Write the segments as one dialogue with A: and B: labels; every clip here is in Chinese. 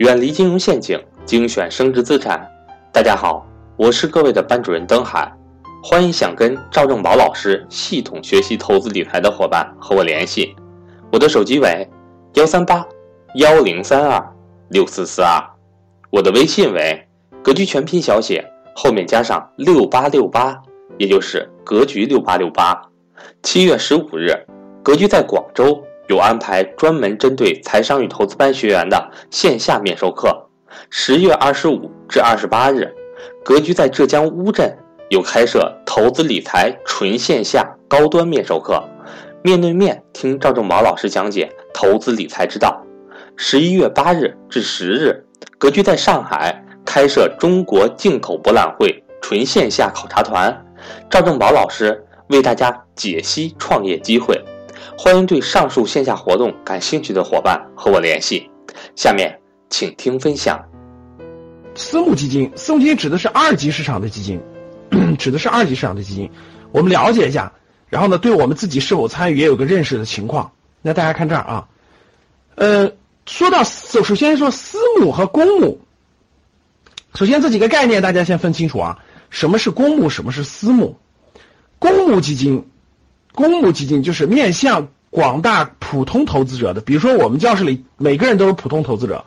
A: 远离金融陷阱，精选升值资产。大家好，我是各位的班主任登海，欢迎想跟赵正宝老师系统学习投资理财的伙伴和我联系，我的手机为幺三八幺零三二六四四二，我的微信为格局全拼小写后面加上六八六八，也就是格局六八六八。七月十五日，格局在广州。有安排专门针对财商与投资班学员的线下面授课。十月二十五至二十八日，格局在浙江乌镇有开设投资理财纯线下高端面授课，面对面听赵正宝老师讲解投资理财之道。十一月八日至十日，格局在上海开设中国进口博览会纯线下考察团，赵正宝老师为大家解析创业机会。欢迎对上述线下活动感兴趣的伙伴和我联系。下面请听分享。
B: 私募基金，私募基金指的是二级市场的基金，指的是二级市场的基金。我们了解一下，然后呢，对我们自己是否参与也有个认识的情况。那大家看这儿啊，呃，说到首首先说私募和公募，首先这几个概念大家先分清楚啊，什么是公募，什么是私募？公募基金。公募基金就是面向广大普通投资者的，比如说我们教室里每个人都是普通投资者，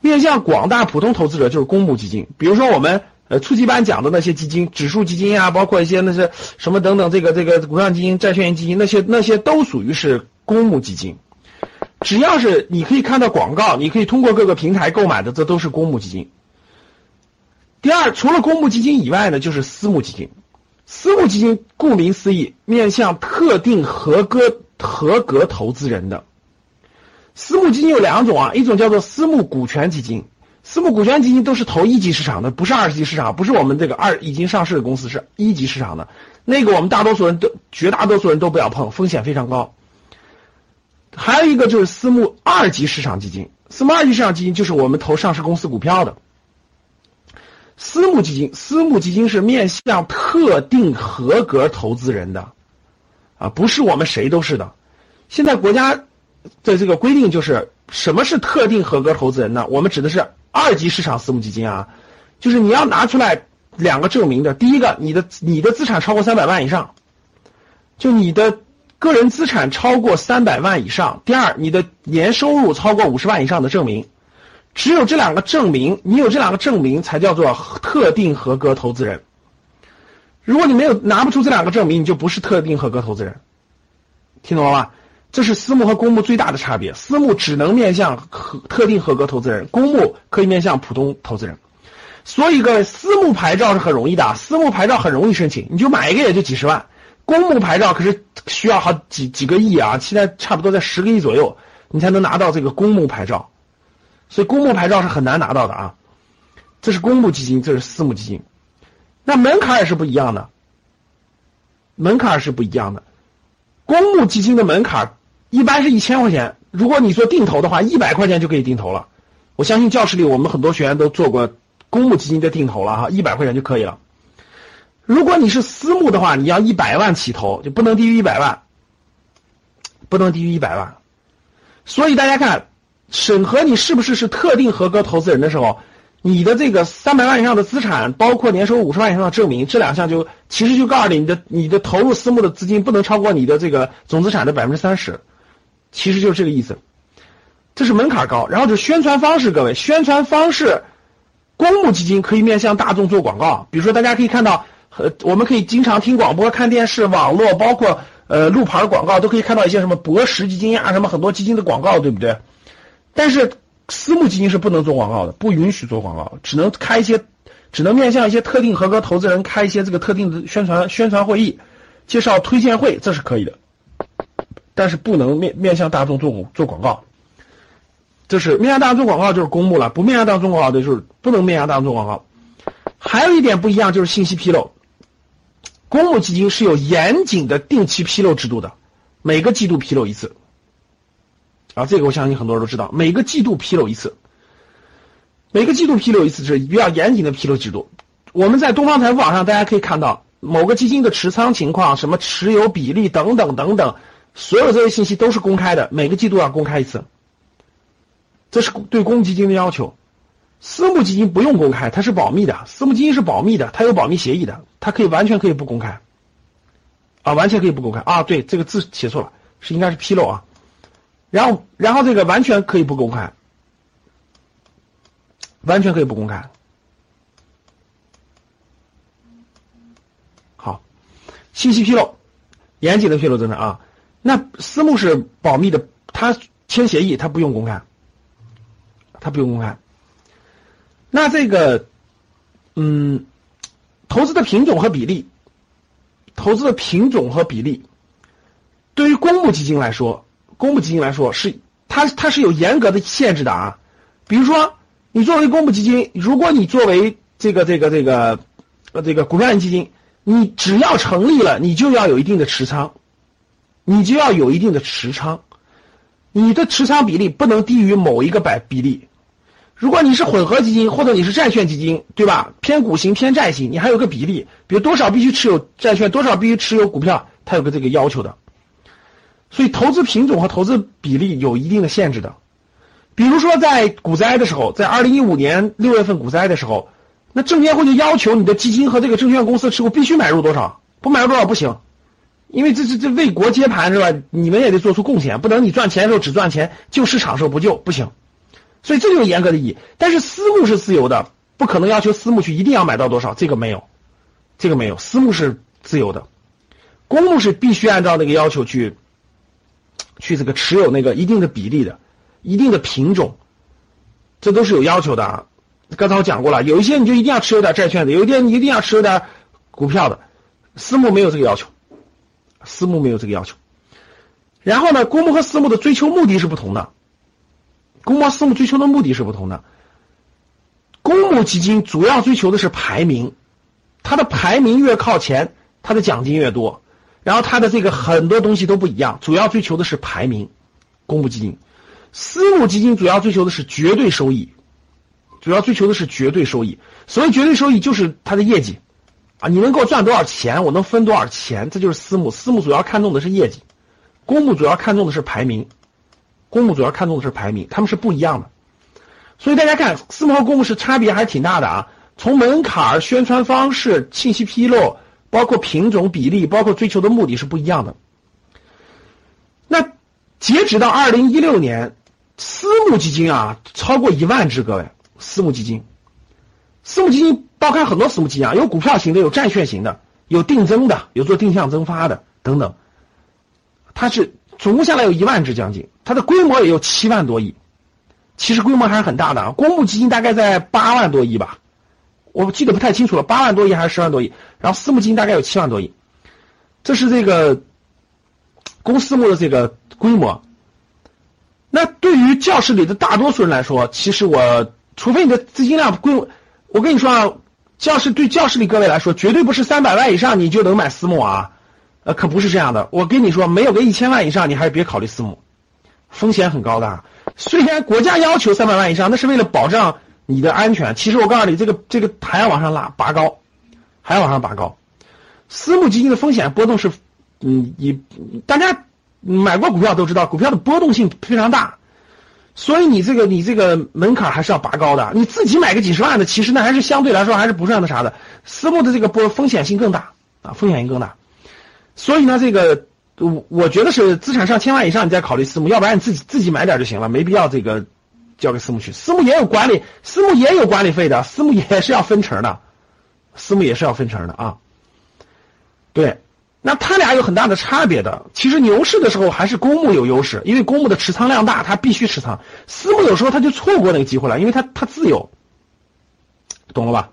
B: 面向广大普通投资者就是公募基金。比如说我们呃初级班讲的那些基金，指数基金啊，包括一些那些什么等等，这个这个股票基金、债券型基金，那些那些都属于是公募基金。只要是你可以看到广告，你可以通过各个平台购买的，这都是公募基金。第二，除了公募基金以外呢，就是私募基金。私募基金顾名思义，面向特定合格合格投资人的。私募基金有两种啊，一种叫做私募股权基金，私募股权基金都是投一级市场的，不是二级市场，不是我们这个二已经上市的公司，是一级市场的。那个我们大多数人都绝大多数人都不要碰，风险非常高。还有一个就是私募二级市场基金，私募二级市场基金就是我们投上市公司股票的。私募基金，私募基金是面向特定合格投资人的，啊，不是我们谁都是的。现在国家的这个规定就是，什么是特定合格投资人呢？我们指的是二级市场私募基金啊，就是你要拿出来两个证明的。第一个，你的你的资产超过三百万以上，就你的个人资产超过三百万以上。第二，你的年收入超过五十万以上的证明。只有这两个证明，你有这两个证明才叫做特定合格投资人。如果你没有拿不出这两个证明，你就不是特定合格投资人。听懂了吗？这是私募和公募最大的差别。私募只能面向合特定合格投资人，公募可以面向普通投资人。所以各位，私募牌照是很容易的，私募牌照很容易申请，你就买一个也就几十万。公募牌照可是需要好几几个亿啊，现在差不多在十个亿左右，你才能拿到这个公募牌照。所以公募牌照是很难拿到的啊，这是公募基金，这是私募基金，那门槛也是不一样的，门槛是不一样的。公募基金的门槛一般是一千块钱，如果你做定投的话，一百块钱就可以定投了。我相信教室里我们很多学员都做过公募基金的定投了哈，一百块钱就可以了。如果你是私募的话，你要一百万起投，就不能低于一百万，不能低于一百万。所以大家看。审核你是不是是特定合格投资人的时候，你的这个三百万以上的资产，包括年收五十万以上的证明，这两项就其实就告诉你，你的你的投入私募的资金不能超过你的这个总资产的百分之三十，其实就是这个意思。这是门槛高，然后是宣传方式，各位，宣传方式，公募基金可以面向大众做广告，比如说大家可以看到，呃，我们可以经常听广播、看电视、网络，包括呃路牌广告，都可以看到一些什么博时基金啊，什么很多基金的广告，对不对？但是私募基金是不能做广告的，不允许做广告，只能开一些，只能面向一些特定合格投资人开一些这个特定的宣传宣传会议，介绍推荐会，这是可以的。但是不能面面向大众做做广告，这是面向大众做广告就是公募了，不面向大众广告的就是不能面向大众做广告。还有一点不一样就是信息披露，公募基金是有严谨的定期披露制度的，每个季度披露一次。啊，这个我相信很多人都知道，每个季度披露一次，每个季度披露一次是比较严谨的披露制度。我们在东方财富网上，大家可以看到某个基金的持仓情况、什么持有比例等等等等，所有这些信息都是公开的，每个季度要公开一次。这是对公募基金的要求。私募基金不用公开，它是保密的，私募基金是保密的，它有保密协议的，它可以完全可以不公开，啊，完全可以不公开啊，对，这个字写错了，是应该是披露啊，然后然后这个完全可以不公开，完全可以不公开，好，信息披露，严谨的披露真的啊，那私募是保密的，他签协议，他不用公开，他不用公开。那这个，嗯，投资的品种和比例，投资的品种和比例，对于公募基金来说，公募基金来说是它它是有严格的限制的啊。比如说，你作为公募基金，如果你作为这个这个这个呃这个股票型基金，你只要成立了，你就要有一定的持仓，你就要有一定的持仓，你的持仓比例不能低于某一个百比例。如果你是混合基金或者你是债券基金，对吧？偏股型偏债型，你还有个比例，比如多少必须持有债券，多少必须持有股票，它有个这个要求的。所以投资品种和投资比例有一定的限制的。比如说在股灾的时候，在二零一五年六月份股灾的时候，那证监会就要求你的基金和这个证券公司持股必须买入多少，不买入多少不行，因为这这这为国接盘是吧？你们也得做出贡献，不能你赚钱的时候只赚钱，救市场时候不救，不行。所以这就是严格的意义，但是私募是自由的，不可能要求私募去一定要买到多少，这个没有，这个没有，私募是自由的，公募是必须按照那个要求去，去这个持有那个一定的比例的，一定的品种，这都是有要求的啊。刚才我讲过了，有一些你就一定要持有点债券的，有一些你一定要持有点股票的，私募没有这个要求，私募没有这个要求。然后呢，公募和私募的追求目的是不同的。公募私募追求的目的是不同的。公募基金主要追求的是排名，它的排名越靠前，它的奖金越多。然后它的这个很多东西都不一样，主要追求的是排名。公募基金、私募基金主要追求的是绝对收益，主要追求的是绝对收益。所谓绝对收益，就是它的业绩啊，你能给我赚多少钱，我能分多少钱，这就是私募。私募主要看重的是业绩，公募主要看重的是排名。公募主要看重的是排名，他们是不一样的，所以大家看私募和公募是差别还是挺大的啊。从门槛、宣传方式、信息披露，包括品种比例，包括追求的目的是不一样的。那截止到二零一六年，私募基金啊超过一万只，各位，私募基金，私募基金包含很多私募基金啊，有股票型的，有债券型的，有定增的，有做定向增发的等等，它是。总共下来有一万只将近，它的规模也有七万多亿，其实规模还是很大的啊。公募基金大概在八万多亿吧，我记得不太清楚了，八万多亿还是十万多亿。然后私募基金大概有七万多亿，这是这个公私募的这个规模。那对于教室里的大多数人来说，其实我除非你的资金量规，我跟你说啊，教室对教室里各位来说，绝对不是三百万以上你就能买私募啊。呃，可不是这样的。我跟你说，没有个一千万以上，你还是别考虑私募，风险很高的。虽然国家要求三百万以上，那是为了保障你的安全。其实我告诉你，这个这个还要往上拉，拔高，还要往上拔高。私募基金的风险波动是，嗯，你大家买过股票都知道，股票的波动性非常大，所以你这个你这个门槛还是要拔高的。你自己买个几十万的，其实那还是相对来说还是不算那啥的。私募的这个波风险性更大啊，风险性更大。所以呢，这个我我觉得是资产上千万以上，你再考虑私募，要不然你自己自己买点就行了，没必要这个交给私募去。私募也有管理，私募也有管理费的，私募也是要分成的，私募也是要分成的啊。对，那他俩有很大的差别的。其实牛市的时候还是公募有优势，因为公募的持仓量大，它必须持仓。私募有时候他就错过那个机会了，因为他他自由，懂了吧？